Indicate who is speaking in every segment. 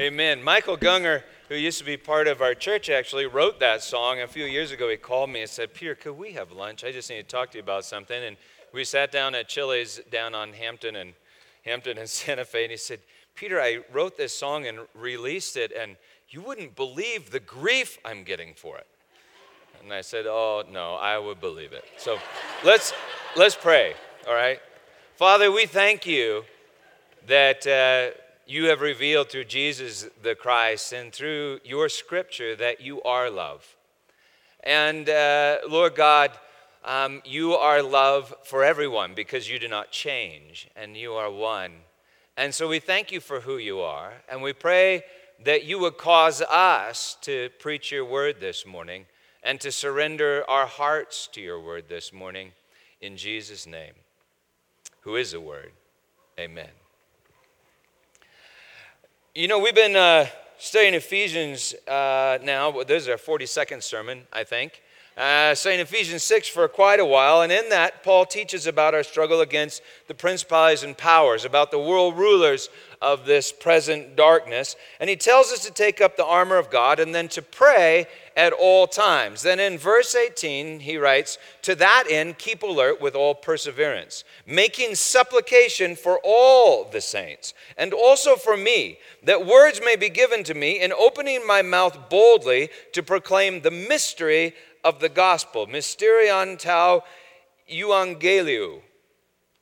Speaker 1: Amen. Michael Gungor, who used to be part of our church, actually wrote that song. A few years ago, he called me and said, Peter, could we have lunch? I just need to talk to you about something. And we sat down at Chili's down on Hampden and Hampden and Santa Fe, and he said, Peter, I wrote this song and released it, and you wouldn't believe the grief I'm getting for it. And I said, Oh, no, I would believe it. So let's, let's pray, all right? Father, we thank you that uh, you have revealed through Jesus the Christ and through your scripture that you are love. And uh, Lord God, um, you are love for everyone because you do not change and you are one. And so we thank you for who you are. And we pray that you would cause us to preach your word this morning and to surrender our hearts to your word this morning in Jesus' name, who is the word. Amen. You know, we've been uh, studying Ephesians uh, now. This is our 42nd sermon, I think. Uh, studying Ephesians 6 for quite a while. And in that, Paul teaches about our struggle against the principalities and powers, about the world rulers of this present darkness. And he tells us to take up the armor of God and then to pray at all times. Then in verse 18, he writes, To that end, keep alert with all perseverance, making supplication for all the saints, and also for me, that words may be given to me in opening my mouth boldly to proclaim the mystery of the gospel, mysterion tau euangeliou,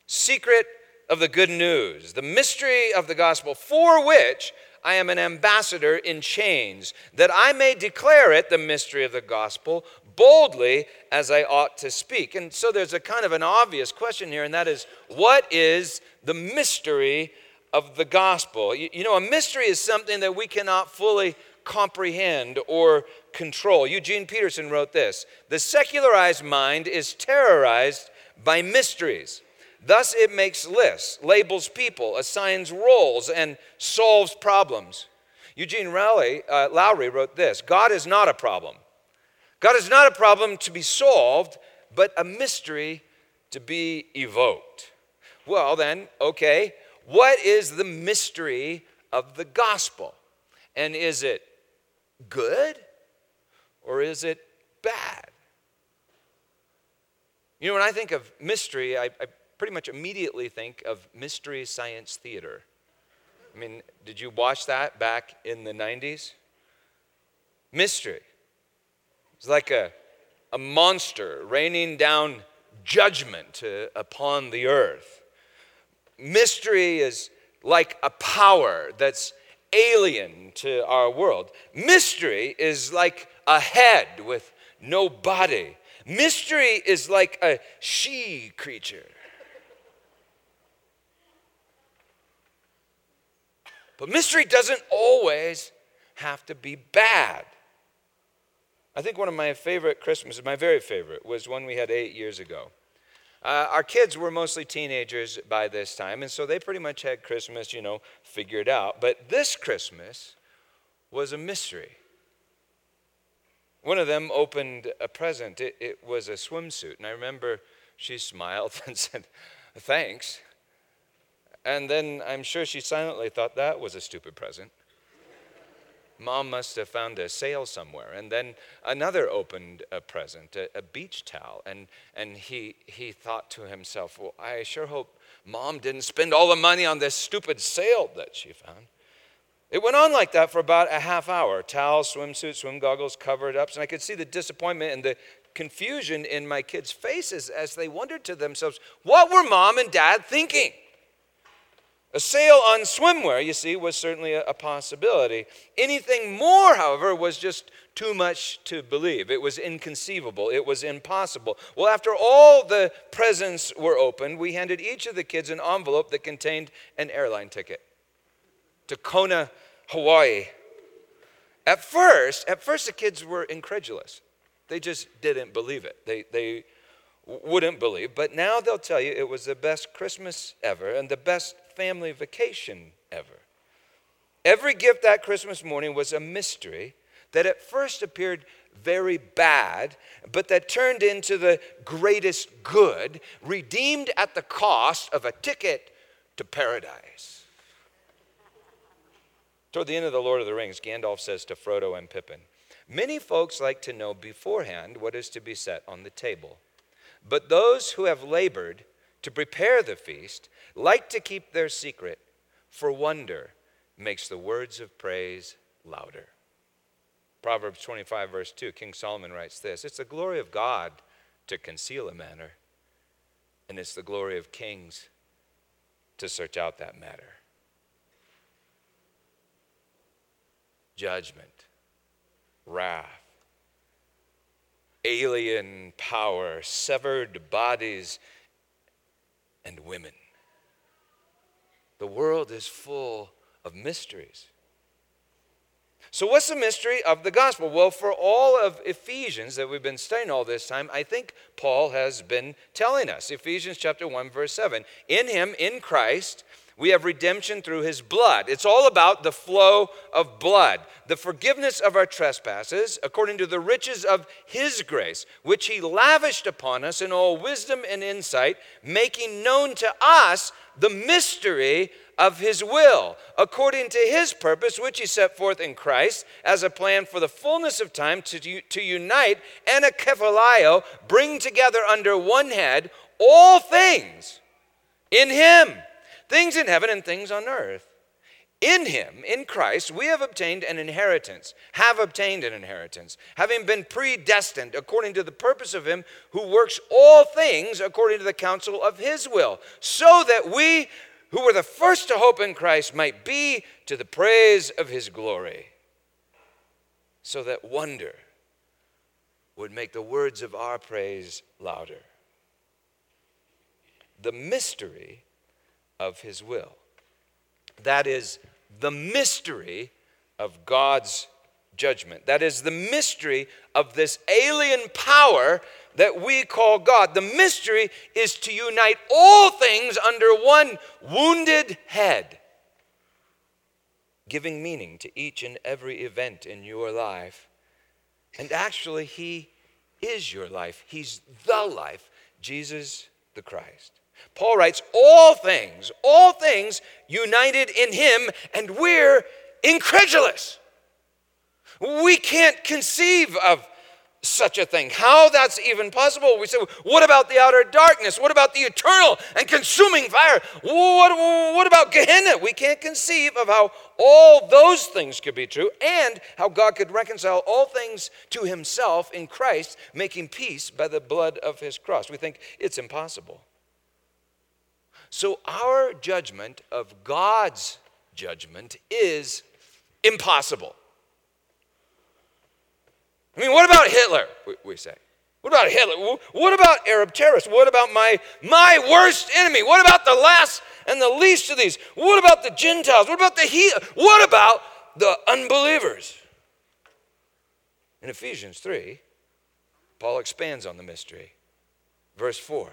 Speaker 1: secret of the good news, the mystery of the gospel, for which I am an ambassador in chains, that I may declare it, the mystery of the gospel, boldly as I ought to speak. And so there's a kind of an obvious question here, and that is what is the mystery of the gospel? You, you know, a mystery is something that we cannot fully comprehend or control. Eugene Peterson wrote this The secularized mind is terrorized by mysteries. Thus, it makes lists, labels people, assigns roles, and solves problems. Eugene Rowley, uh, Lowry wrote this God is not a problem. God is not a problem to be solved, but a mystery to be evoked. Well, then, okay, what is the mystery of the gospel? And is it good or is it bad? You know, when I think of mystery, I, I pretty much immediately think of Mystery Science Theater. I mean, did you watch that back in the 90s? Mystery. It's like a, a monster raining down judgment uh, upon the earth. Mystery is like a power that's alien to our world. Mystery is like a head with no body. Mystery is like a she creature. But mystery doesn't always have to be bad. I think one of my favorite Christmases, my very favorite, was one we had eight years ago. Uh, our kids were mostly teenagers by this time, and so they pretty much had Christmas, you know, figured out. But this Christmas was a mystery. One of them opened a present. It, it was a swimsuit, and I remember she smiled and said, Thanks. And then I'm sure she silently thought that was a stupid present. Mom must have found a sale somewhere. And then another opened a present, a, a, beach towel. And, and he, he thought to himself, Well, I sure hope mom didn't spend all the money on this stupid sale that she found. It went on like that for about a half hour towel, swimsuit, swim goggles, covered ups. And I could see the disappointment and the confusion in my kids' faces as they wondered to themselves, What were mom and dad thinking? A sale on swimwear, you see, was certainly a, possibility. Anything more, however, was just too much to believe. It was inconceivable. It was impossible. Well, after all the presents were opened, we handed each of the kids an envelope that contained an airline ticket to Kona, Hawaii. At first, at first the kids were incredulous. They just didn't believe it. They, they wouldn't believe. But now they'll tell you it was the best Christmas ever and the best family vacation ever. Every gift that Christmas morning was a mystery that at first appeared very bad, but that turned into the greatest good, redeemed at the cost of a ticket to paradise. Toward the end of The Lord of the Rings, Gandalf says to Frodo and Pippin, Many folks like to know beforehand what is to be set on the table. But those who have labored to prepare the feast like to keep their secret, for wonder makes the words of praise louder. Proverbs 25, verse 2, King Solomon writes this It's the glory of God to conceal a matter, and it's the glory of kings to search out that matter. Judgment, wrath, alien power, severed bodies, and women. The world is full of mysteries. So, what's the mystery of the gospel? Well, for all of Ephesians that we've been studying all this time, I think Paul has been telling us. Ephesians chapter 1, verse 7. In him, in Christ, we have redemption through his blood. It's all about the flow of blood, the forgiveness of our trespasses, according to the riches of his grace, which he lavished upon us in all wisdom and insight, making known to us the mystery of his will, according to his purpose, which he set forth in Christ as a plan for the fullness of time to, to unite and a kephalio, bring together under one head all things in him, things in heaven and things on earth. In him, in Christ, we have obtained an inheritance, have obtained an inheritance, having been predestined according to the purpose of him who works all things according to the counsel of his will, so that we who were the first to hope in Christ might be to the praise of his glory, so that wonder would make the words of our praise louder. The mystery of his will. That is the mystery of God's judgment. That is the mystery of this alien power that we call God. The mystery is to unite all things under one wounded head, giving meaning to each and every event in your life. And actually, He is your life, He's the life, Jesus the Christ. Paul writes, All things, all things united in Him, and we're incredulous. We can't conceive of such a thing. How that's even possible? We say, what about the outer darkness? What about the eternal and consuming fire? What, what about Gehenna? We can't conceive of how all those things could be true and how God could reconcile all things to himself in Christ, making peace by the blood of his cross. We think it's impossible. So our judgment of God's judgment is impossible. I mean, what about Hitler? We, say. What about Hitler? What about Arab terrorists? What about my, my worst enemy? What about the last and the least of these? What about the Gentiles? What about the he? What about the unbelievers? In Ephesians 3, Paul expands on the mystery. Verse 4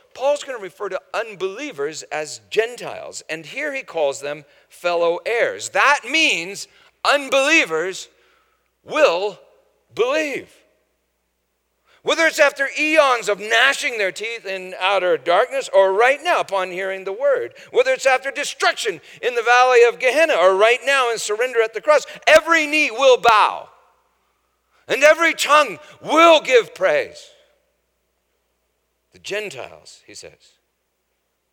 Speaker 1: Paul's going to refer to unbelievers as Gentiles, and here he calls them fellow heirs. That means unbelievers will believe. Whether it's after eons of gnashing their teeth in outer darkness or right now upon hearing the word, whether it's after destruction in the valley of Gehenna or right now in surrender at the cross, every knee will bow and every tongue will give praise. The Gentiles, he says,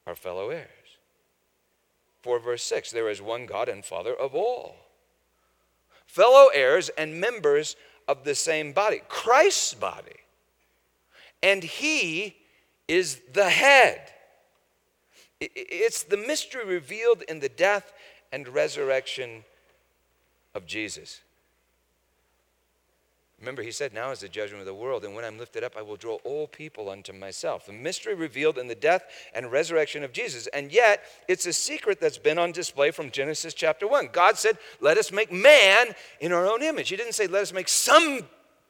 Speaker 1: are fellow heirs. 4 verse 6 there is one God and Father of all fellow heirs and members of the same body, Christ's body. And he is the head. It's the mystery revealed in the death and resurrection of Jesus. Remember, he said, Now is the judgment of the world, and when I'm lifted up, I will draw all people unto myself. The mystery revealed in the death and resurrection of Jesus. And yet, it's a secret that's been on display from Genesis chapter 1. God said, Let us make man in our own image. He didn't say, Let us make some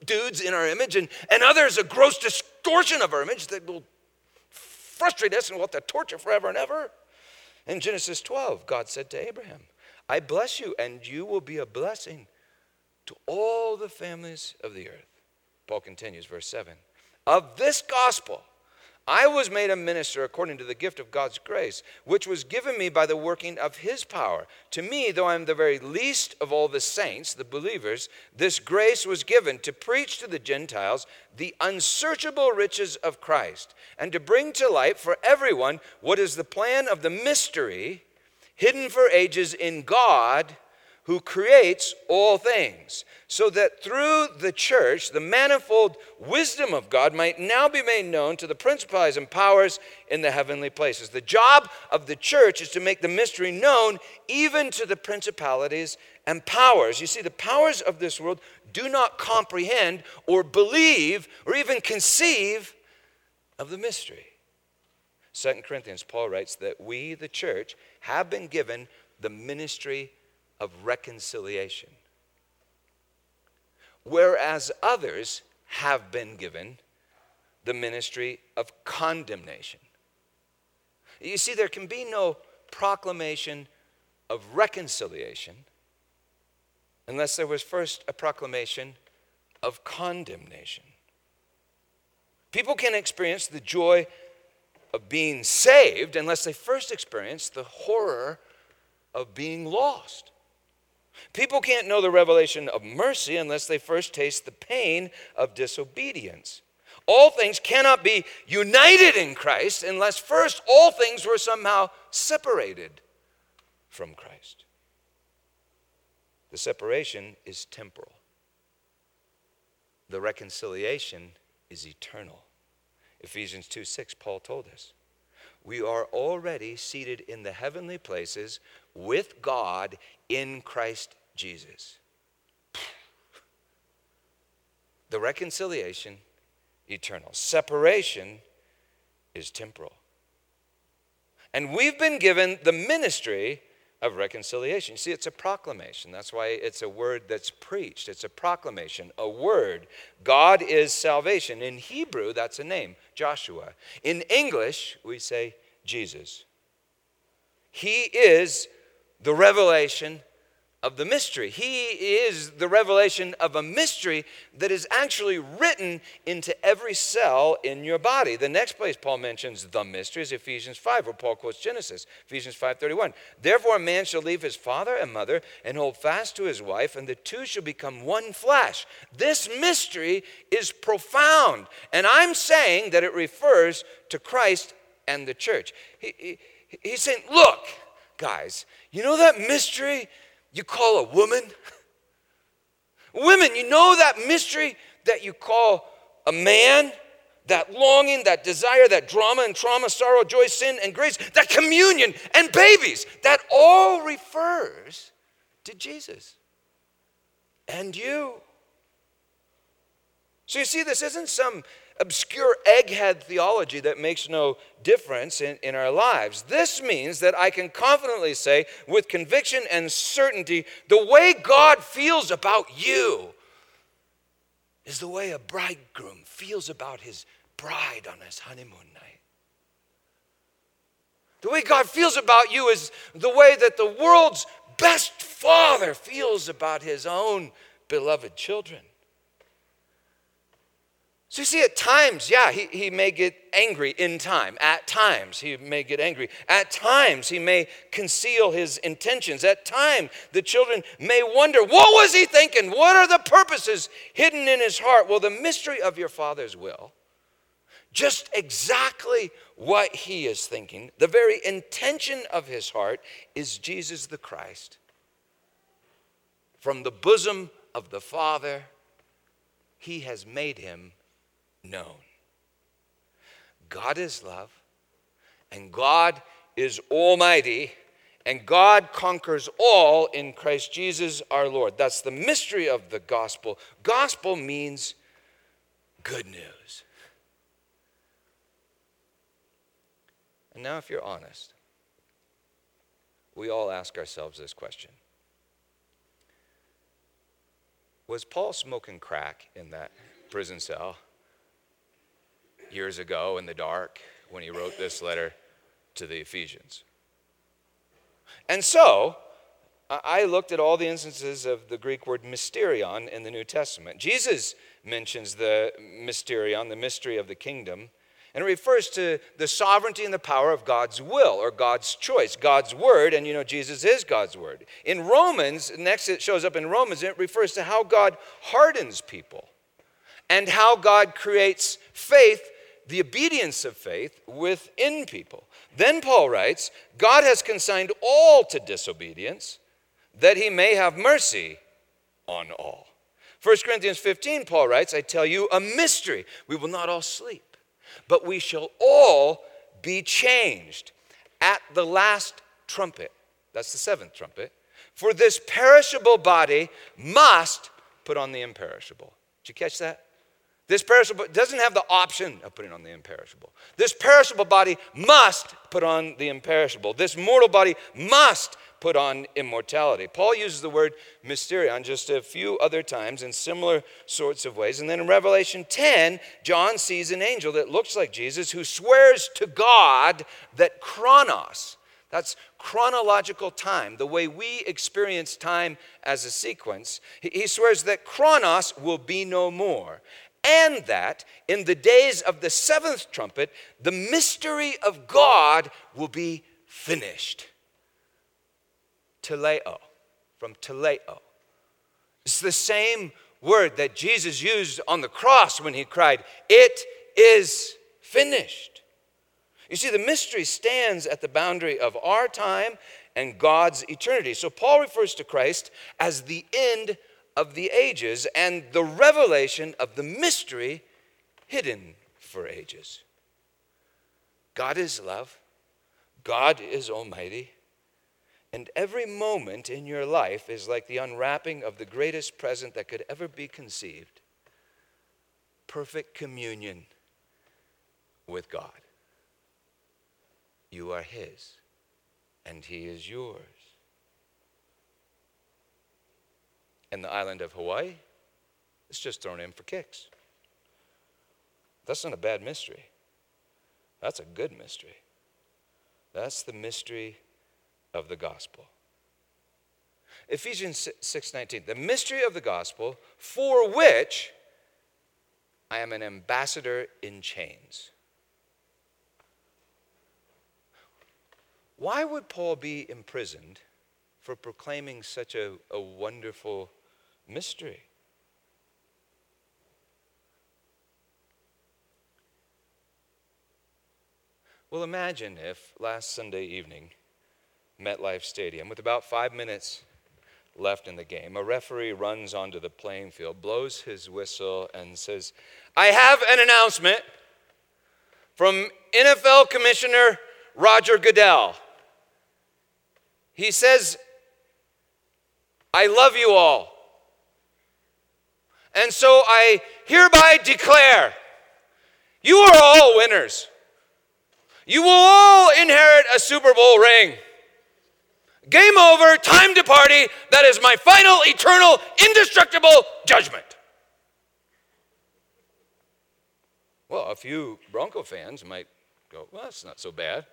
Speaker 1: dudes in our image and, and others a gross distortion of our image that will frustrate us and we'll have to torture forever and ever. In Genesis 12, God said to Abraham, I bless you, and you will be a blessing to all the families of the earth. Paul continues, verse 7. Of this gospel, I was made a minister according to the gift of God's grace, which was given me by the working of his power. To me, though I am the very least of all the saints, the believers, this grace was given to preach to the Gentiles the unsearchable riches of Christ, and to bring to light for everyone what is the plan of the mystery hidden for ages in God who creates all things, so that through the church the manifold wisdom of God might now be made known to the principalities and powers in the heavenly places. The job of the church is to make the mystery known even to the principalities and powers. You see, the powers of this world do not comprehend or believe or even conceive of the mystery. Second Corinthians, Paul writes that we, the church, have been given the ministry of reconciliation, whereas others have been given the ministry of condemnation. You see, there can be no proclamation of reconciliation unless there was first a proclamation of condemnation. People can experience the joy of being saved unless they first experience the horror of being lost. People can't know the revelation of mercy unless they first taste the pain of disobedience. All things cannot be united in Christ unless first all things were somehow separated from Christ. The separation is temporal, the reconciliation is eternal. Ephesians 2 6, Paul told us. We are already seated in the heavenly places with God in Christ Jesus. The reconciliation, eternal. Separation is temporal. And we've been given the ministry of reconciliation. See, it's a proclamation. That's why it's a word that's preached. It's a proclamation, a word. God is salvation. In Hebrew, that's a name, Joshua. In English, we say Jesus. He is the revelation of the mystery. He is the revelation of a mystery that is actually written into every cell in your body. The next place Paul mentions the mystery is Ephesians 5, where Paul quotes Genesis, Ephesians 5:31. Therefore a man shall leave his father and mother and hold fast to his wife, and the two shall become one flesh. This mystery is profound, and I'm saying that it refers to Christ and the church. He, he, he's saying, look, guys, you know that mystery you call a woman? Women, you know that mystery that you call a man? That longing, that desire, that drama and trauma, sorrow, joy, sin, and grace, that communion and babies, that all refers to Jesus and you. So you see, this isn't some obscure egghead theology that makes no difference in, in our lives. This means that I can confidently say, with conviction and certainty, the way God feels about you is the way a bridegroom feels about his bride on his honeymoon night. The way God feels about you is the way that the world's best father feels about his own beloved children. So you see, at times, yeah, he, he may get angry in time. At times, he may get angry. At times, he may conceal his intentions. At times, the children may wonder, what was he thinking? What are the purposes hidden in his heart? Well, the mystery of your father's will, just exactly what he is thinking, the very intention of his heart is Jesus the Christ. From the bosom of the Father, he has made him known. God is love, and God is almighty, and God conquers all in Christ Jesus our Lord. That's the mystery of the gospel. Gospel means good news. And now, if you're honest, we all ask ourselves this question Was Paul smoking crack in that prison cell years ago in the dark when he wrote this letter to the Ephesians? And so, I looked at all the instances of the Greek word mysterion in the New Testament. Jesus mentions the mysterion, the mystery of the kingdom, and it refers to the sovereignty and the power of God's will or God's choice, God's word, and you know, Jesus is God's word. In Romans, next it shows up in Romans, it refers to how God hardens people and how God creates faith, the obedience of faith within people. Then Paul writes, God has consigned all to disobedience that he may have mercy on all. 1 Corinthians 15, Paul writes, I tell you a mystery. We will not all sleep, but we shall all be changed at the last trumpet. That's the seventh trumpet. For this perishable body must put on the imperishable. Did you catch that? This perishable doesn't have the option of putting on the imperishable. This perishable body must put on the imperishable. This mortal body must put on immortality. Paul uses the word mysterion just a few other times in similar sorts of ways. And then in Revelation 10, John sees an angel that looks like Jesus who swears to God that chronos, that's chronological time, the way we experience time as a sequence. He swears that chronos will be no more and that in the days of the seventh trumpet, the mystery of God will be finished. Teleo, from teleo. It's the same word that Jesus used on the cross when he cried, It is finished. You see, the mystery stands at the boundary of our time and God's eternity. So Paul refers to Christ as the end of the ages and the revelation of the mystery hidden for ages. God is love, God is almighty, and every moment in your life is like the unwrapping of the greatest present that could ever be conceived perfect communion with God. You are His, and He is yours. And the island of Hawaii, it's just thrown in for kicks. That's not a bad mystery. That's a good mystery. That's the mystery of the gospel. Ephesians 6:19, the mystery of the gospel for which I am an ambassador in chains. Why would Paul be imprisoned for proclaiming such a, a wonderful mystery. Well, imagine if last Sunday evening, MetLife Stadium, with about five minutes left in the game, a referee runs onto the playing field, blows his whistle, and says, I have an announcement from NFL Commissioner Roger Goodell. He says, I love you all. And so I hereby declare you are all winners. You will all inherit a Super Bowl ring. Game over, time to party. That is my final, eternal, indestructible judgment. Well, a few Bronco fans might go, well, that's not so bad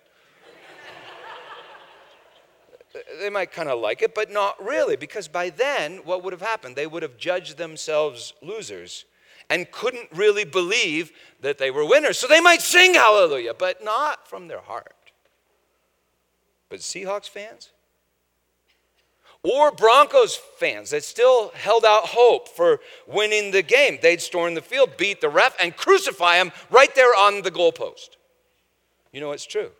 Speaker 1: they might kind of like it, but not really, because by then, what would have happened? They would have judged themselves losers and couldn't really believe that they were winners. So they might sing hallelujah, but not from their heart. But Seahawks fans, or Broncos fans that still held out hope for winning the game. They'd storm the field, beat the ref, and crucify him right there on the goalpost. You know it's true.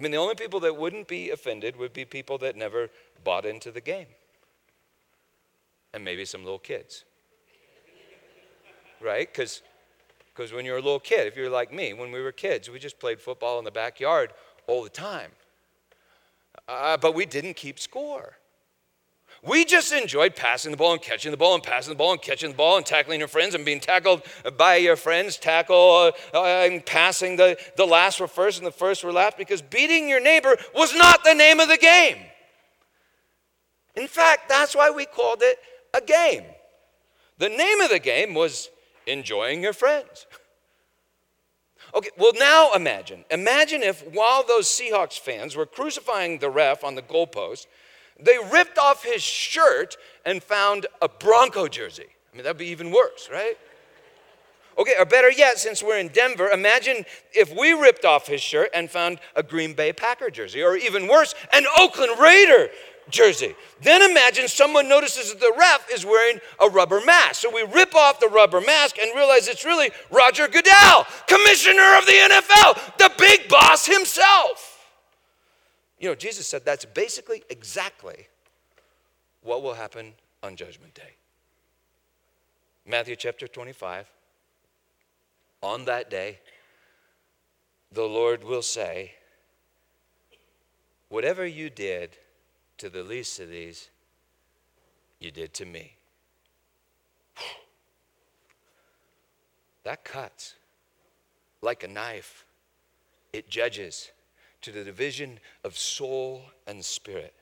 Speaker 1: I mean, the only people that wouldn't be offended would be people that never bought into the game. And maybe some little kids. right? Because because when you're a little kid, if you're like me, when we were kids, we just played football in the backyard all the time. uh, but we didn't keep score. We just enjoyed passing the ball and catching the ball and passing the ball and catching the ball and tackling your friends and being tackled by your friends, tackle uh, and passing the, the last were first and the first were last because beating your neighbor was not the name of the game. In fact, that's why we called it a game. The name of the game was enjoying your friends. Okay, well, now imagine. Imagine if while those Seahawks fans were crucifying the ref on the goalpost, they ripped off his shirt and found a Bronco jersey. I mean, that'd be even worse, right? Okay, or better yet, since we're in Denver, imagine if we ripped off his shirt and found a Green Bay Packer jersey, or even worse, an Oakland Raider jersey. Then imagine someone notices that the ref is wearing a rubber mask. So we rip off the rubber mask and realize it's really Roger Goodell, commissioner of the NFL, the big boss himself. You know, Jesus said that's basically exactly what will happen on Judgment Day. Matthew chapter 25. On that day, the Lord will say, Whatever you did to the least of these, you did to me. That cuts like a knife. It judges to the division of soul and spirit.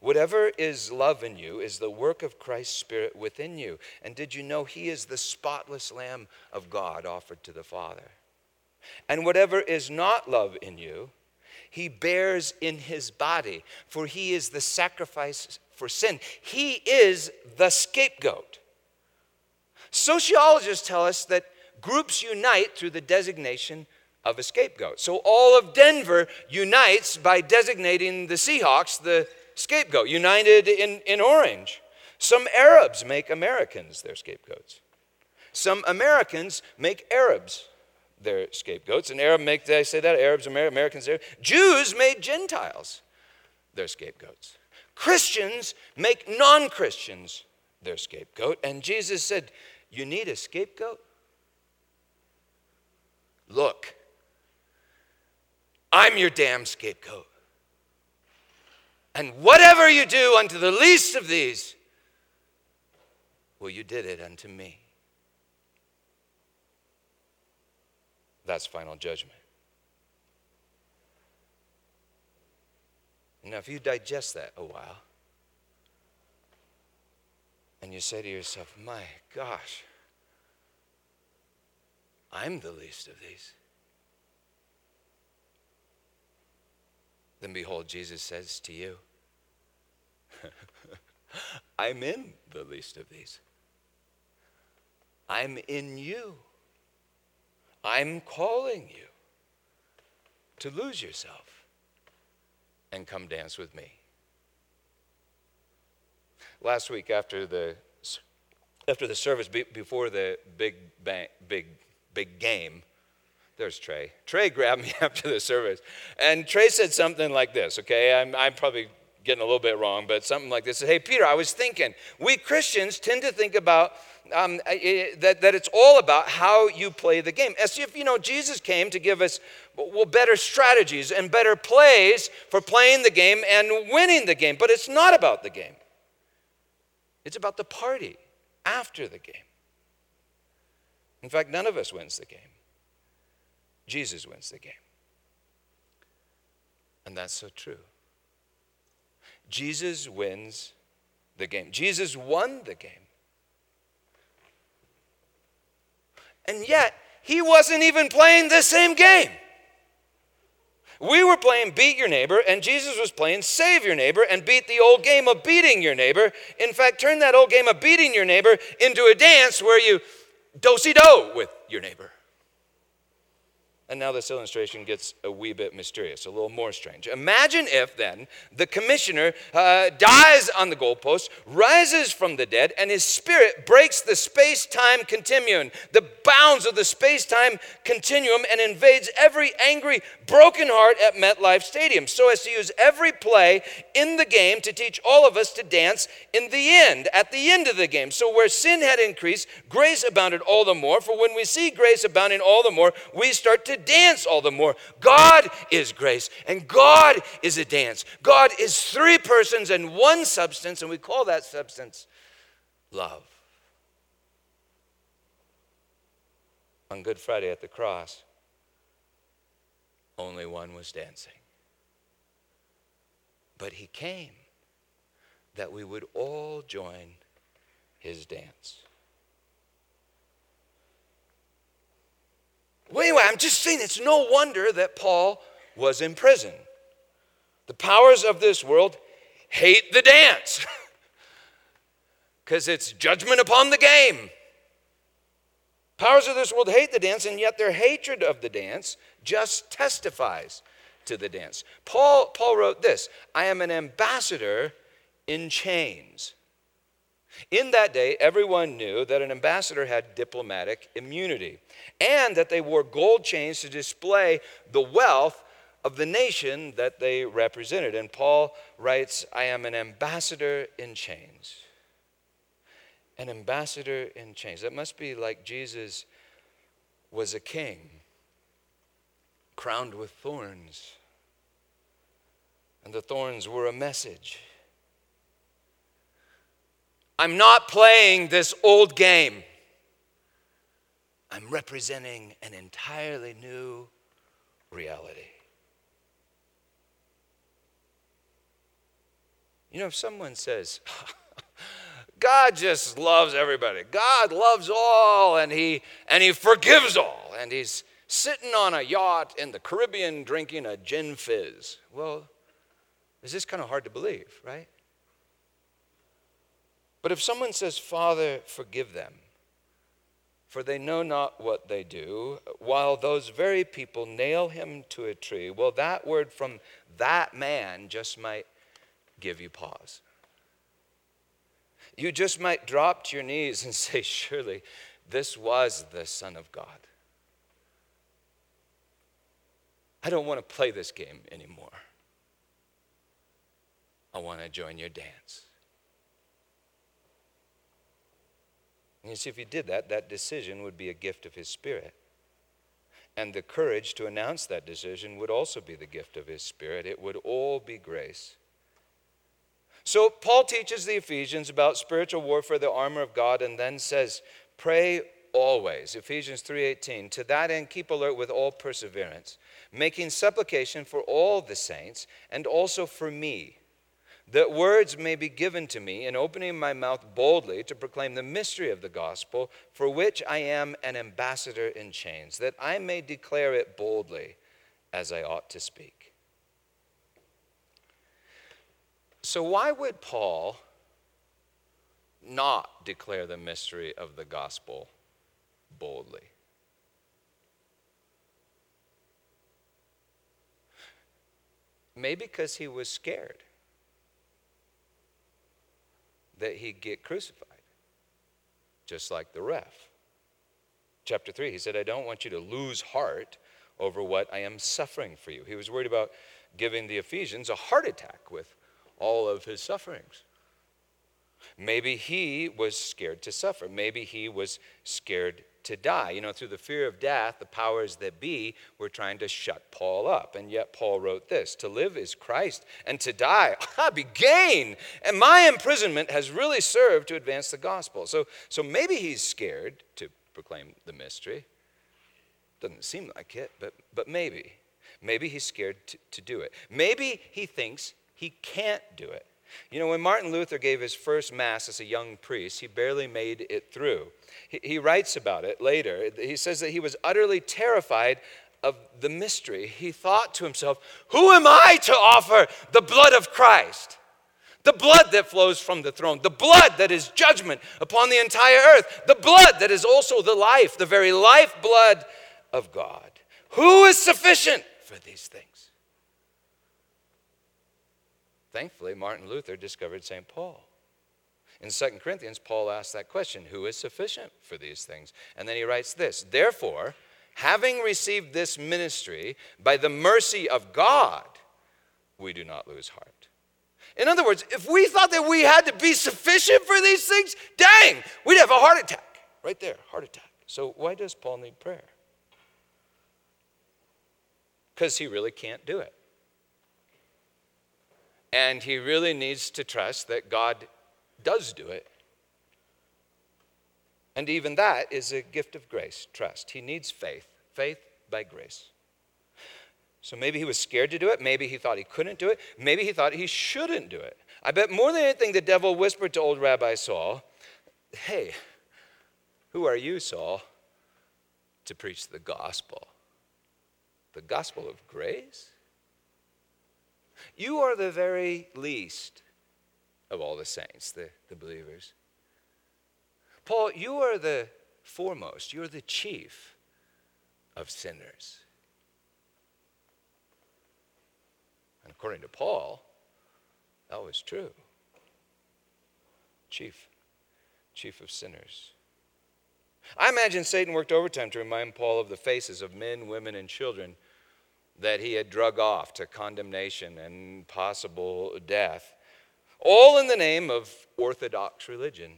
Speaker 1: Whatever is love in you is the work of Christ's Spirit within you. And did you know He is the spotless Lamb of God offered to the Father? And whatever is not love in you, He bears in His body, for He is the sacrifice for sin. He is the scapegoat. Sociologists tell us that groups unite through the designation of a scapegoat. So all of Denver unites by designating the Seahawks the scapegoat, united in, in orange. Some Arabs make Americans their scapegoats. Some Americans make Arabs their scapegoats. And Arab make, did I say that? Arabs, Americans, Arabs. Jews made Gentiles their scapegoats. Christians make non Christians their scapegoat. And Jesus said, You need a scapegoat? Look, I'm your damn scapegoat. And whatever you do unto the least of these, well, you did it unto me. That's final judgment. Now, if you digest that a while, and you say to yourself, my gosh, I'm the least of these. Then behold, Jesus says to you, I'm in the least of these. I'm in you. I'm calling you to lose yourself and come dance with me. Last week, after the after the service, before the big bang, big big game, there's Trey. Trey grabbed me after the service, and Trey said something like this, okay? I'm, I'm probably getting a little bit wrong, but something like this. Hey, Peter, I was thinking, we Christians tend to think about um, that, that it's all about how you play the game. As if, you know, Jesus came to give us well, better strategies and better plays for playing the game and winning the game. But it's not about the game, it's about the party after the game. In fact, none of us wins the game. Jesus wins the game. And that's so true. Jesus wins the game. Jesus won the game. And yet, he wasn't even playing the same game. We were playing beat your neighbor, and Jesus was playing save your neighbor and beat the old game of beating your neighbor. In fact, turn that old game of beating your neighbor into a dance where you do si do with your neighbor. And now this illustration gets a wee bit mysterious, a little more strange. Imagine if then the commissioner uh, dies on the goalpost, rises from the dead, and his spirit breaks the space time continuum, the bounds of the space time continuum, and invades every angry, broken heart at MetLife Stadium, so as to use every play in the game to teach all of us to dance in the end, at the end of the game. So where sin had increased, grace abounded all the more. For when we see grace abounding all the more, we start to dance all the more. God is grace, and God is a dance. God is three persons and one substance, and we call that substance love. On Good Friday at the cross, only one was dancing. But he came that we would all join his dance. Well, anyway, I'm just saying it's no wonder that Paul was in prison. The powers of this world hate the dance because it's judgment upon the game. Powers of this world hate the dance, and yet their hatred of the dance just testifies to the dance. Paul, Paul wrote this I am an ambassador in chains. In that day, everyone knew that an ambassador had diplomatic immunity and that they wore gold chains to display the wealth of the nation that they represented. And Paul writes, I am an ambassador in chains. An ambassador in chains. That must be like Jesus was a king, crowned with thorns. And the thorns were a message. I'm not playing this old game. I'm representing an entirely new reality. You know, if someone says, God just loves everybody. God loves all and he and he forgives all and he's sitting on a yacht in the Caribbean drinking a gin fizz. Well, is this kind of hard to believe, right? But if someone says, Father, forgive them, for they know not what they do, while those very people nail him to a tree, well, that word from that man just might give you pause. You just might drop to your knees and say, Surely this was the Son of God. I don't want to play this game anymore. I want to join your dance. And you see, if he did that, that decision would be a gift of his spirit. And the courage to announce that decision would also be the gift of his spirit. It would all be grace. So Paul teaches the Ephesians about spiritual warfare, the armor of God, and then says, "Pray always." Ephesians 3:18. To that end keep alert with all perseverance, making supplication for all the saints and also for me that words may be given to me in opening my mouth boldly to proclaim the mystery of the gospel, for which I am an ambassador in chains, that I may declare it boldly as I ought to speak. So, why would Paul not declare the mystery of the gospel boldly? Maybe because he was scared that he'd get crucified, just like the ref. Chapter 3, he said, I don't want you to lose heart over what I am suffering for you. He was worried about giving the Ephesians a heart attack with all of his sufferings. Maybe he was scared to suffer. Maybe he was scared to die. You know, through the fear of death, the powers that be were trying to shut Paul up. And yet Paul wrote this To live is Christ, and to die ah, be gain. And my imprisonment has really served to advance the gospel. So, so maybe he's scared to proclaim the mystery. Doesn't seem like it, but, but maybe. Maybe he's scared to, to do it. Maybe he thinks he can't do it. You know, when Martin Luther gave his first Mass as a young priest, he barely made it through. He, he writes about it later. He says that he was utterly terrified of the mystery. He thought to himself, Who am I to offer the blood of Christ? The blood that flows from the throne, the blood that is judgment upon the entire earth, the blood that is also the life, the very life blood of God. Who is sufficient for these things? Thankfully, Martin Luther discovered St. Paul. In 2 Corinthians, Paul asks that question Who is sufficient for these things? And then he writes this Therefore, having received this ministry by the mercy of God, we do not lose heart. In other words, if we thought that we had to be sufficient for these things, dang, we'd have a heart attack. Right there, heart attack. So, why does Paul need prayer? because he really can't do it. And he really needs to trust that God does do it. And even that is a gift of grace, trust. He needs faith, faith by grace. So maybe he was scared to do it. Maybe he thought he couldn't do it. Maybe he thought he shouldn't do it. I bet more than anything, the devil whispered to old Rabbi Saul, Hey, who are you, Saul, to preach the gospel? The gospel of grace? You are the very least of all the saints, the, the believers. Paul, you are the foremost, you're the chief of sinners. And according to Paul, that was true. Chief, chief of sinners. I imagine Satan worked overtime to remind Paul of the faces of men, women, and children that he had drug off to condemnation and possible death, all in the name of orthodox religion.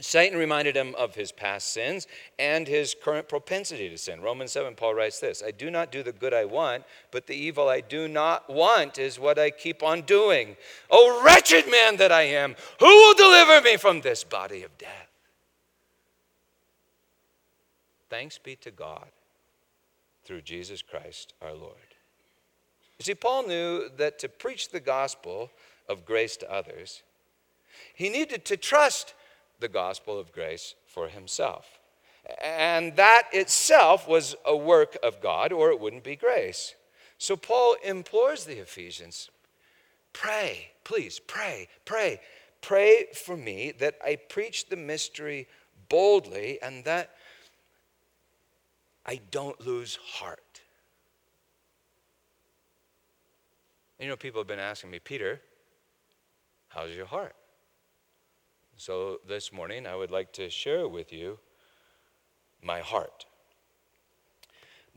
Speaker 1: Satan reminded him of his past sins and his current propensity to sin. Romans 7, Paul writes this I do not do the good I want, but the evil I do not want is what I keep on doing. O wretched man that I am, who will deliver me from this body of death? Thanks be to God through Jesus Christ our Lord. You see, Paul knew that to preach the gospel of grace to others, he needed to trust the gospel of grace for himself. And that itself was a work of God, or it wouldn't be grace. So Paul implores the Ephesians pray, please, pray, pray. Pray for me that I preach the mystery boldly and that I don't lose heart. You know, people have been asking me, Peter, how's your heart? So this morning, I would like to share with you my heart.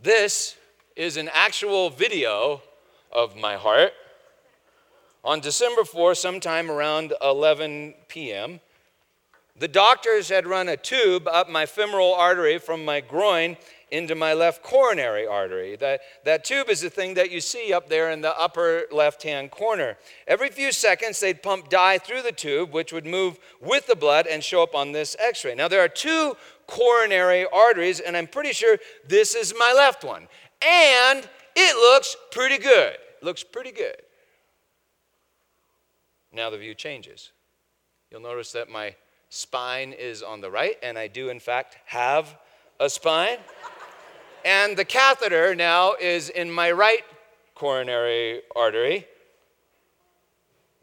Speaker 1: This is an actual video of my heart. On December 4, sometime around 11 p.m., the doctors had run a tube up my femoral artery from my groin into my left coronary artery. That, that tube is the thing that you see up there in the upper left hand corner. Every few seconds, they'd pump dye through the tube, which would move with the blood and show up on this x ray. Now, there are two coronary arteries, and I'm pretty sure this is my left one. And it looks pretty good. Looks pretty good. Now the view changes. You'll notice that my spine is on the right, and I do, in fact, have a spine. And the catheter now is in my right coronary artery,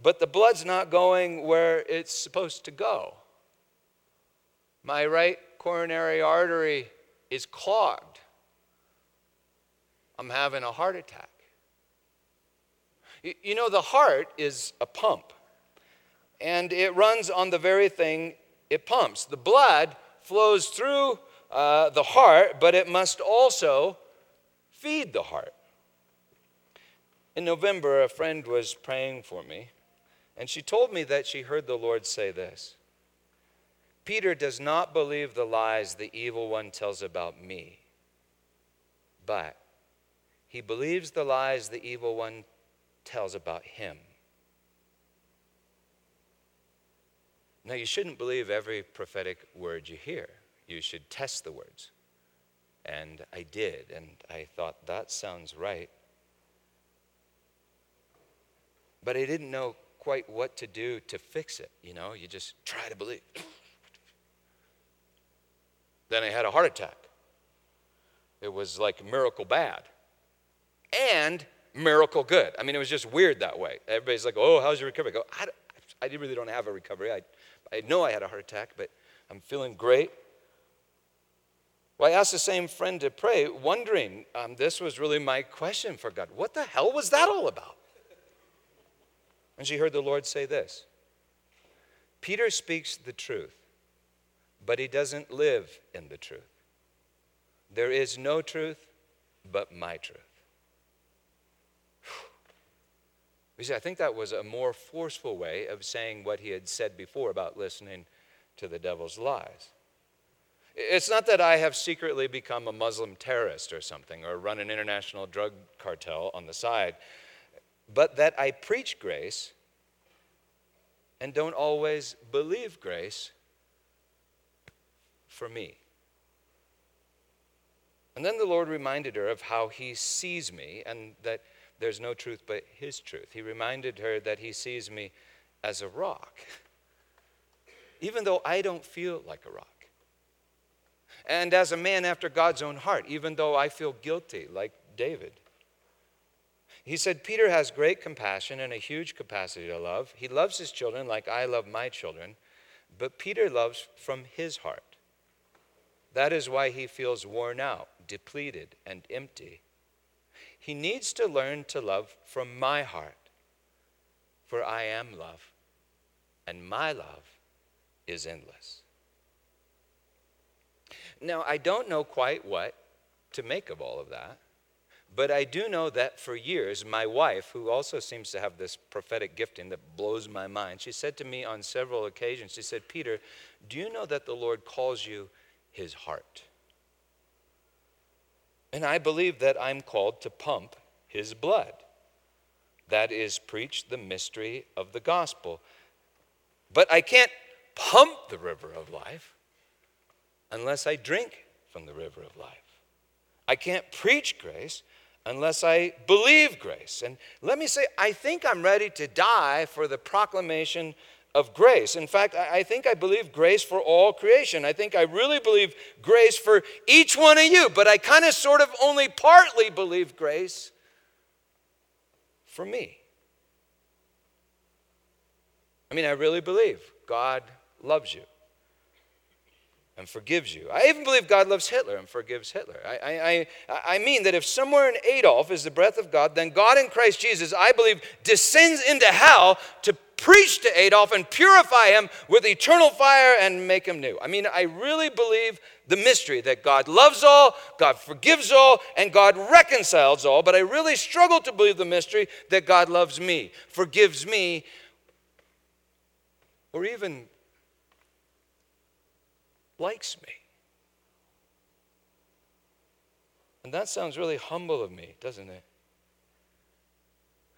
Speaker 1: but the blood's not going where it's supposed to go. My right coronary artery is clogged. I'm having a heart attack. You know, the heart is a pump, and it runs on the very thing it pumps. The blood flows through uh, the heart, but it must also feed the heart. In November, a friend was praying for me, and she told me that she heard the Lord say this Peter does not believe the lies the evil one tells about me, but he believes the lies the evil one tells about him. Now, you shouldn't believe every prophetic word you hear. You should test the words. And I did, and I thought, that sounds right. But I didn't know quite what to do to fix it. You know, you just try to believe. then I had a heart attack. It was like miracle bad and miracle good. I mean, it was just weird that way. Everybody's like, oh, how's your recovery? I go, I, I really don't have a recovery. I, I know I had a heart attack, but I'm feeling great. Well, I asked the same friend to pray, wondering, um, this was really my question for God. What the hell was that all about? And she heard the Lord say this Peter speaks the truth, but he doesn't live in the truth. There is no truth but my truth. You see, I think that was a more forceful way of saying what he had said before about listening to the devil's lies. It's not that I have secretly become a Muslim terrorist or something, or run an international drug cartel on the side, but that I preach grace and don't always believe grace for me. And then the Lord reminded her of how he sees me and that there's no truth but his truth. He reminded her that he sees me as a rock, even though I don't feel like a rock. And as a man after God's own heart, even though I feel guilty like David. He said, Peter has great compassion and a huge capacity to love. He loves his children like I love my children, but Peter loves from his heart. That is why he feels worn out, depleted, and empty. He needs to learn to love from my heart, for I am love, and my love is endless. Now, I don't know quite what to make of all of that, but I do know that for years, my wife, who also seems to have this prophetic gifting that blows my mind, she said to me on several occasions, she said, Peter, do you know that the Lord calls you his heart. And I believe that I'm called to pump his blood. That is, preach the mystery of the gospel. But I can't pump the river of life unless I drink from the river of life. I can't preach grace unless I believe grace. And let me say, I think I'm ready to die for the proclamation of grace. In fact, I think I believe grace for all creation. I think I really believe grace for each one of you, but I kind of sort of only partly believe grace for me. I mean, I really believe God loves you and forgives you. I even believe God loves Hitler and forgives Hitler. I, I, I, mean that if somewhere in Adolf is the breath of God, then God in Christ Jesus, I believe, descends into hell to preach to Adolf and purify him with eternal fire and make him new. I mean, I really believe the mystery that God loves all, God forgives all, and God reconciles all, but I really struggle to believe the mystery that God loves me, forgives me, or even likes me. And that sounds really humble of me, doesn't it?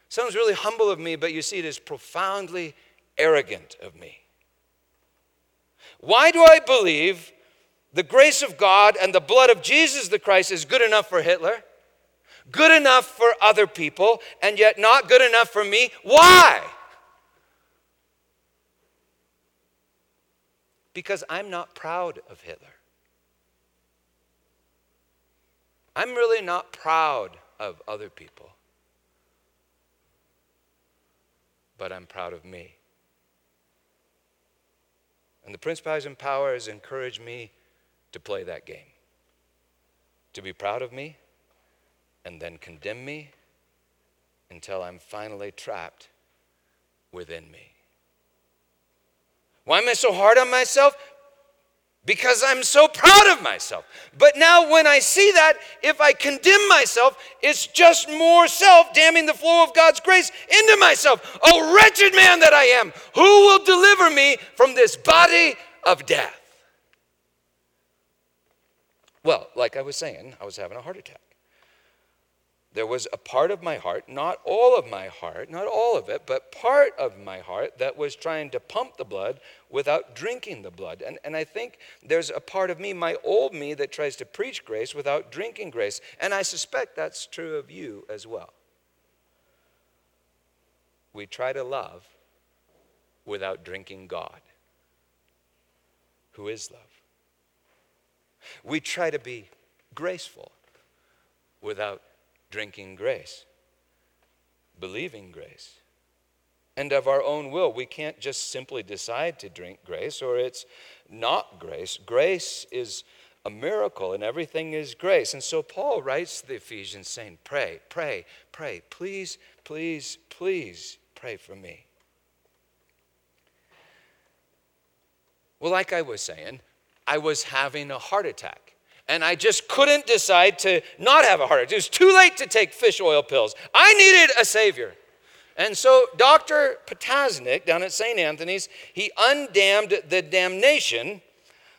Speaker 1: Sounds really humble of me, but you see, it is profoundly arrogant of me. Why do I believe the grace of God and the blood of Jesus the Christ is good enough for Hitler, good enough for other people, and yet not good enough for me? Why? Because I'm not proud of Hitler. I'm really not proud of other people. but I'm proud of me. And the principalities and powers encourage me to play that game. To be proud of me and then condemn me until I'm finally trapped within me. Why am I so hard on myself? because I'm so proud of myself. But now, when I see that, if I condemn myself, it's just more self damning the flow of God's grace into myself. Oh, wretched man that I am, who will deliver me from this body of death? Well, like I was saying, I was having a heart attack there was a part of my heart, not all of my heart, not all of it, but part of my heart that was trying to pump the blood without drinking the blood. And, and I think there's a part of me, my old me, that tries to preach grace without drinking grace. And I suspect that's true of you as well. We try to love without drinking God, who is love. We try to be graceful without drinking grace, believing grace. And of our own will, we can't just simply decide to drink grace or it's not grace. Grace is a miracle and everything is grace. And so Paul writes to the Ephesians saying, Pray, pray, pray. Please, please, please pray for me. Well, like I was saying, I was having a heart attack and I just couldn't decide to not have a heart attack. It was too late to take fish oil pills. I needed a savior. And so Dr. Potasnik down at St. Anthony's, he undammed the damnation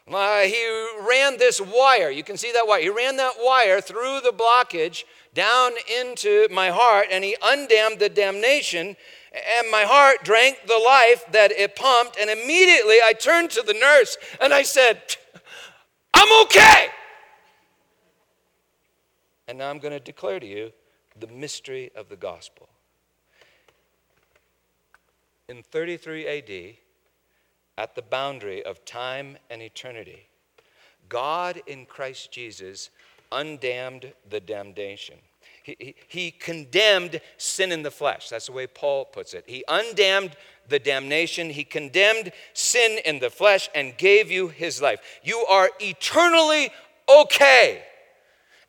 Speaker 1: Uh, he ran this wire. You can see that wire. He ran that wire through the blockage down into my heart and he undammed the damnation. And my heart drank the life that it pumped. And immediately I turned to the nurse and I said, I'm okay. And now I'm going to declare to you the mystery of the gospel. In 33 AD, at the boundary of time and eternity, God in Christ Jesus undammed the damnation. He, he, he, condemned sin in the flesh. That's the way Paul puts it. He undammed the damnation. He condemned sin in the flesh and gave you his life. You are eternally okay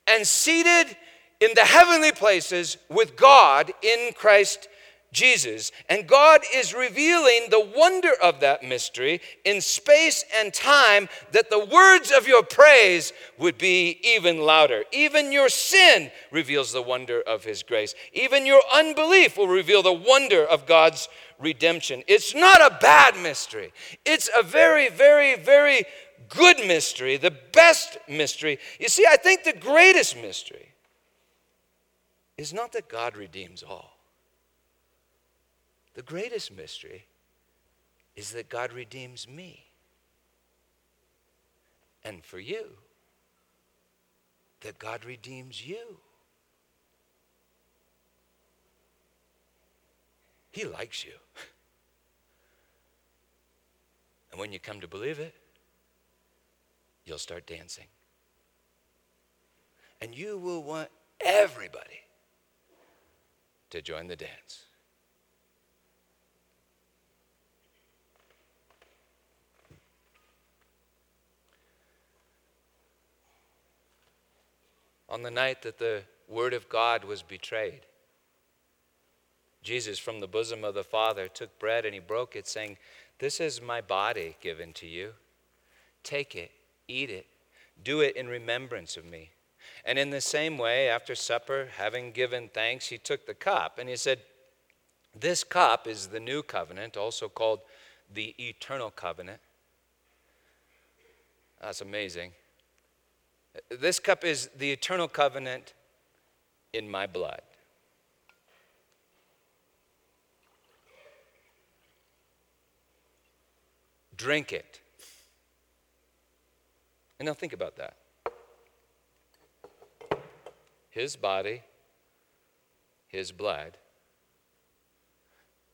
Speaker 1: and seated in the heavenly places with God in Christ Jesus. And God is revealing the wonder of that mystery in space and time that the words of your praise would be even louder. Even your sin reveals the wonder of His grace. Even your unbelief will reveal the wonder of God's redemption. It's not a bad mystery, it's a very, very, very good mystery, the best mystery. You see, I think the greatest mystery is not that God redeems all. The greatest mystery is that God redeems me. And for you, that God redeems you. He likes you. And when you come to believe it, you'll start dancing. And you will want everybody to join the dance. on the night that the Word of God was betrayed. Jesus, from the bosom of the Father, took bread and he broke it, saying, This is my body given to you. Take it, eat it, do it in remembrance of me. And in the same way, after supper, having given thanks, he took the cup and he said, This cup is the new covenant, also called the eternal covenant. That's amazing. This cup is the eternal covenant in my blood. Drink it. And now think about that. His body, his blood,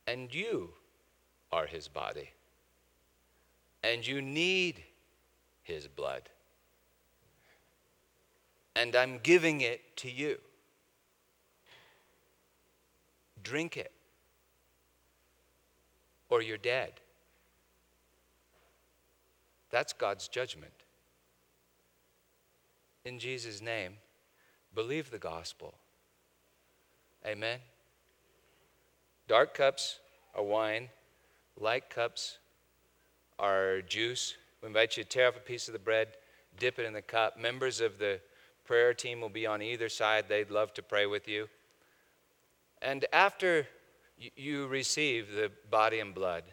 Speaker 1: and you are his body. And you need his blood and I'm giving it to you. Drink it, or you're dead. That's God's judgment. In Jesus' name, believe the gospel. Amen. Dark cups are wine, light cups are juice. We invite you to tear off a piece of the bread, dip it in the cup. Members of the prayer team will be on either side. They'd love to pray with you. And after you receive the body and blood,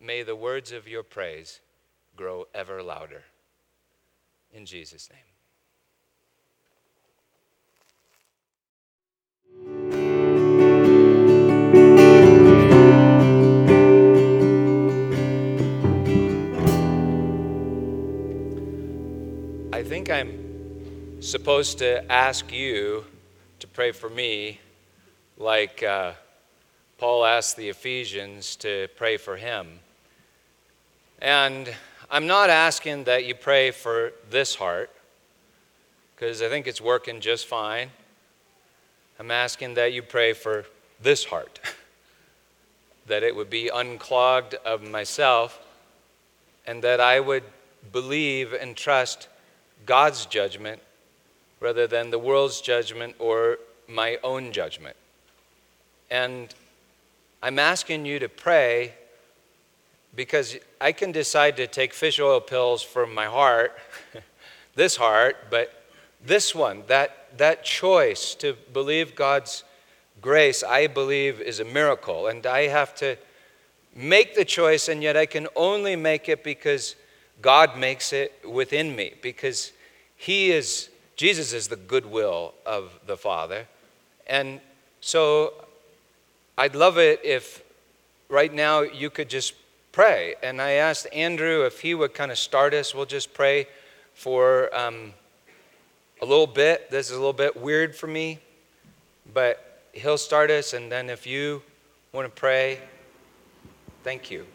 Speaker 1: may the words of your praise grow ever louder. In Jesus' name. I think I'm supposed to ask you to pray for me like uh, Paul asked the Ephesians to pray for him. And I'm not asking that you pray for this heart, because I think it's working just fine. I'm asking that you pray for this heart, that it would be unclogged of myself, and that I would believe and trust God's judgment rather than the world's judgment or my own judgment. And I'm asking you to pray because I can decide to take fish oil pills for my heart, this heart, but this one, that, that choice to believe God's grace, I believe is a miracle. And I have to make the choice, and yet I can only make it because God makes it within me because He is, Jesus is the goodwill of the Father. And so I'd love it if right now you could just pray. And I asked Andrew if he would kind of start us. We'll just pray for um, a little bit. This is a little bit weird for me, but he'll start us. And then if you want to pray, thank you.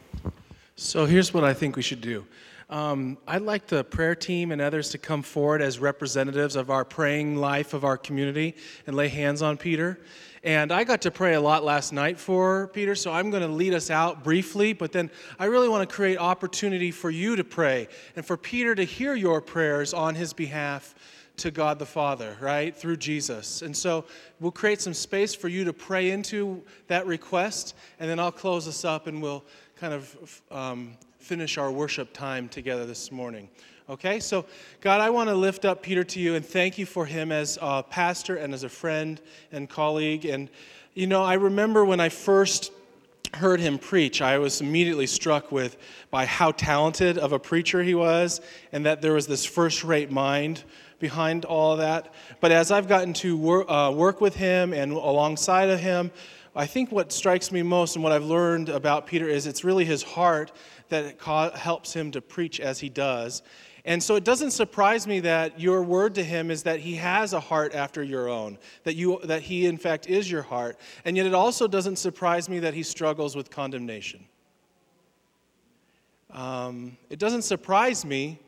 Speaker 2: So here's what I think we should do. Um, I'd like the prayer team and others to come forward as representatives of our praying life of our community and lay hands on Peter. And I got to pray a lot last night for Peter, so I'm going to lead us out briefly, but then I really want to create opportunity for you to pray and for Peter to hear your prayers on his behalf to God the Father, right? Through Jesus. And so we'll create some space for you to pray into that request, and then I'll close us up and we'll kind of um, finish our worship time together this morning. Okay, so God, I want to lift up Peter to you and thank you for him as a pastor and as a friend and colleague. And, you know, I remember when I first heard him preach, I was immediately struck with by how talented of a preacher he was and that there was this first rate mind behind all of that. But as I've gotten to work, uh, work with him and alongside of him, I think what strikes me most and what I've learned about Peter is it's really his heart that helps him to preach as he does. And so it doesn't surprise me that your word to him is that he has a heart after your own, that, you, that he, in fact, is your heart. And yet it also doesn't surprise me that he struggles with condemnation. Um, it doesn't surprise me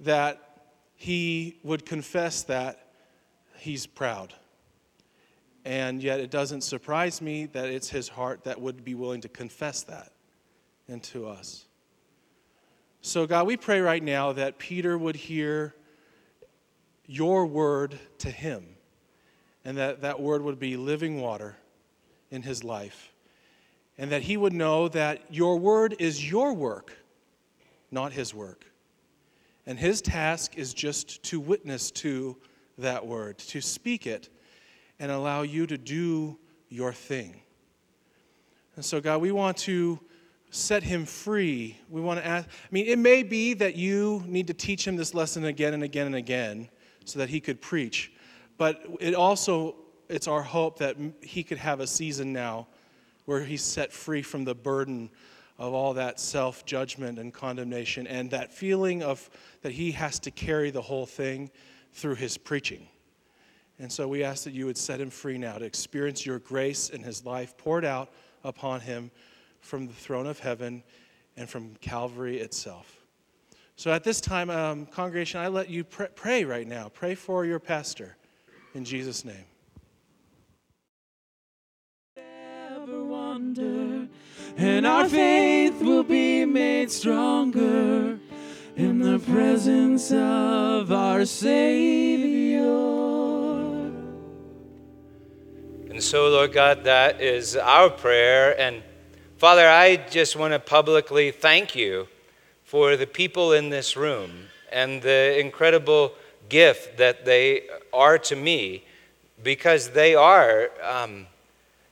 Speaker 2: that he would confess that he's proud. And yet it doesn't surprise me that it's his heart that would be willing to confess that into us. So, God, we pray right now that Peter would hear your word to him and that that word would be living water in his life. And that he would know that your word is your work, not his work. And his task is just to witness to that word, to speak it, and allow you to do your thing. And so, God, we want to set him free. We want to ask, I mean, it may be that you need to teach him this lesson again and again and again so that he could preach. But it also, it's our hope that he could have a season now where he's set free from the burden of all that self judgment and condemnation and that feeling of that he has to carry the whole thing through his preaching. And so we ask that you would set him free now to experience your grace in his life poured out upon him from the throne of heaven and from Calvary itself. So at this time, um, congregation, I let you pr- pray right now. Pray for your pastor in Jesus' name.
Speaker 3: Ever wonder, and our faith will be made stronger in the presence of our Savior.
Speaker 1: And so, Lord God, that is our prayer. And Father, I just want to publicly thank you for the people in this room and the incredible gift that they are to me because they are um,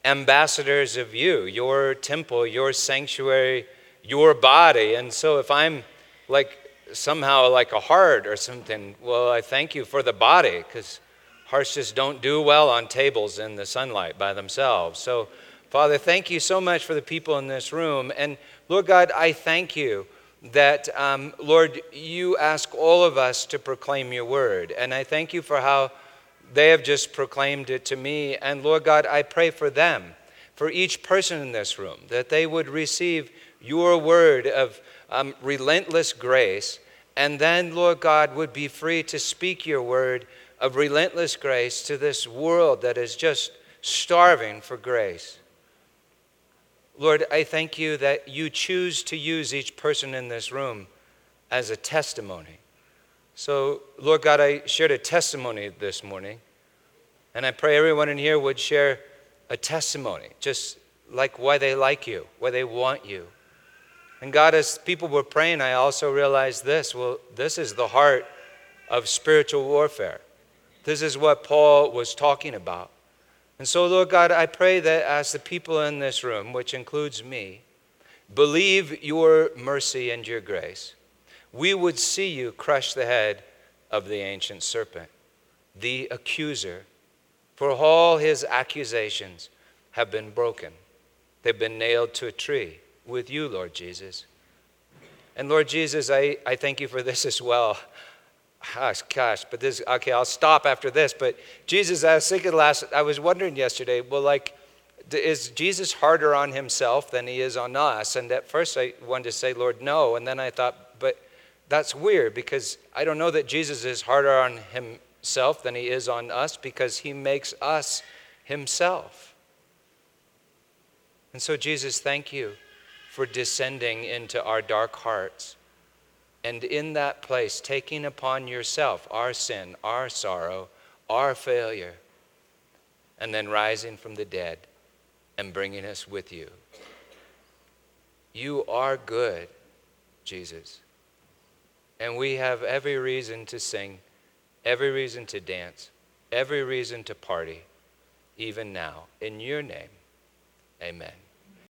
Speaker 1: ambassadors of you, your temple, your sanctuary, your body. And so if I'm like somehow like a heart or something, well, I thank you for the body because hearts just don't do well on tables in the sunlight by themselves. So Father, thank you so much for the people in this room. And Lord God, I thank you that, um, Lord, you ask all of us to proclaim your word. And I thank you for how they have just proclaimed it to me. And Lord God, I pray for them, for each person in this room, that they would receive your word of um, relentless grace. And then, Lord God, would be free to speak your word of relentless grace to this world that is just starving for grace. Lord, I thank you that you choose to use each person in this room as a testimony. So, Lord God, I shared a testimony this morning, and I pray everyone in here would share a testimony, just like why they like you, why they want you. And God, as people were praying, I also realized this well, this is the heart of spiritual warfare. This is what Paul was talking about. And so, Lord God, I pray that as the people in this room, which includes me, believe your mercy and your grace, we would see you crush the head of the ancient serpent, the accuser. For all his accusations have been broken, they've been nailed to a tree with you, Lord Jesus. And Lord Jesus, I, I thank you for this as well. Gosh, gosh, but this, okay, I'll stop after this. But Jesus, I was thinking last, I was wondering yesterday, well, like, is Jesus harder on himself than he is on us? And at first I wanted to say, Lord, no. And then I thought, but that's weird because I don't know that Jesus is harder on himself than he is on us because he makes us himself. And so, Jesus, thank you for descending into our dark hearts. And in that place, taking upon yourself our sin, our sorrow, our failure, and then rising from the dead and bringing us with you. You are good, Jesus. And we have every reason to sing, every reason to dance, every reason to party, even now. In your name, amen.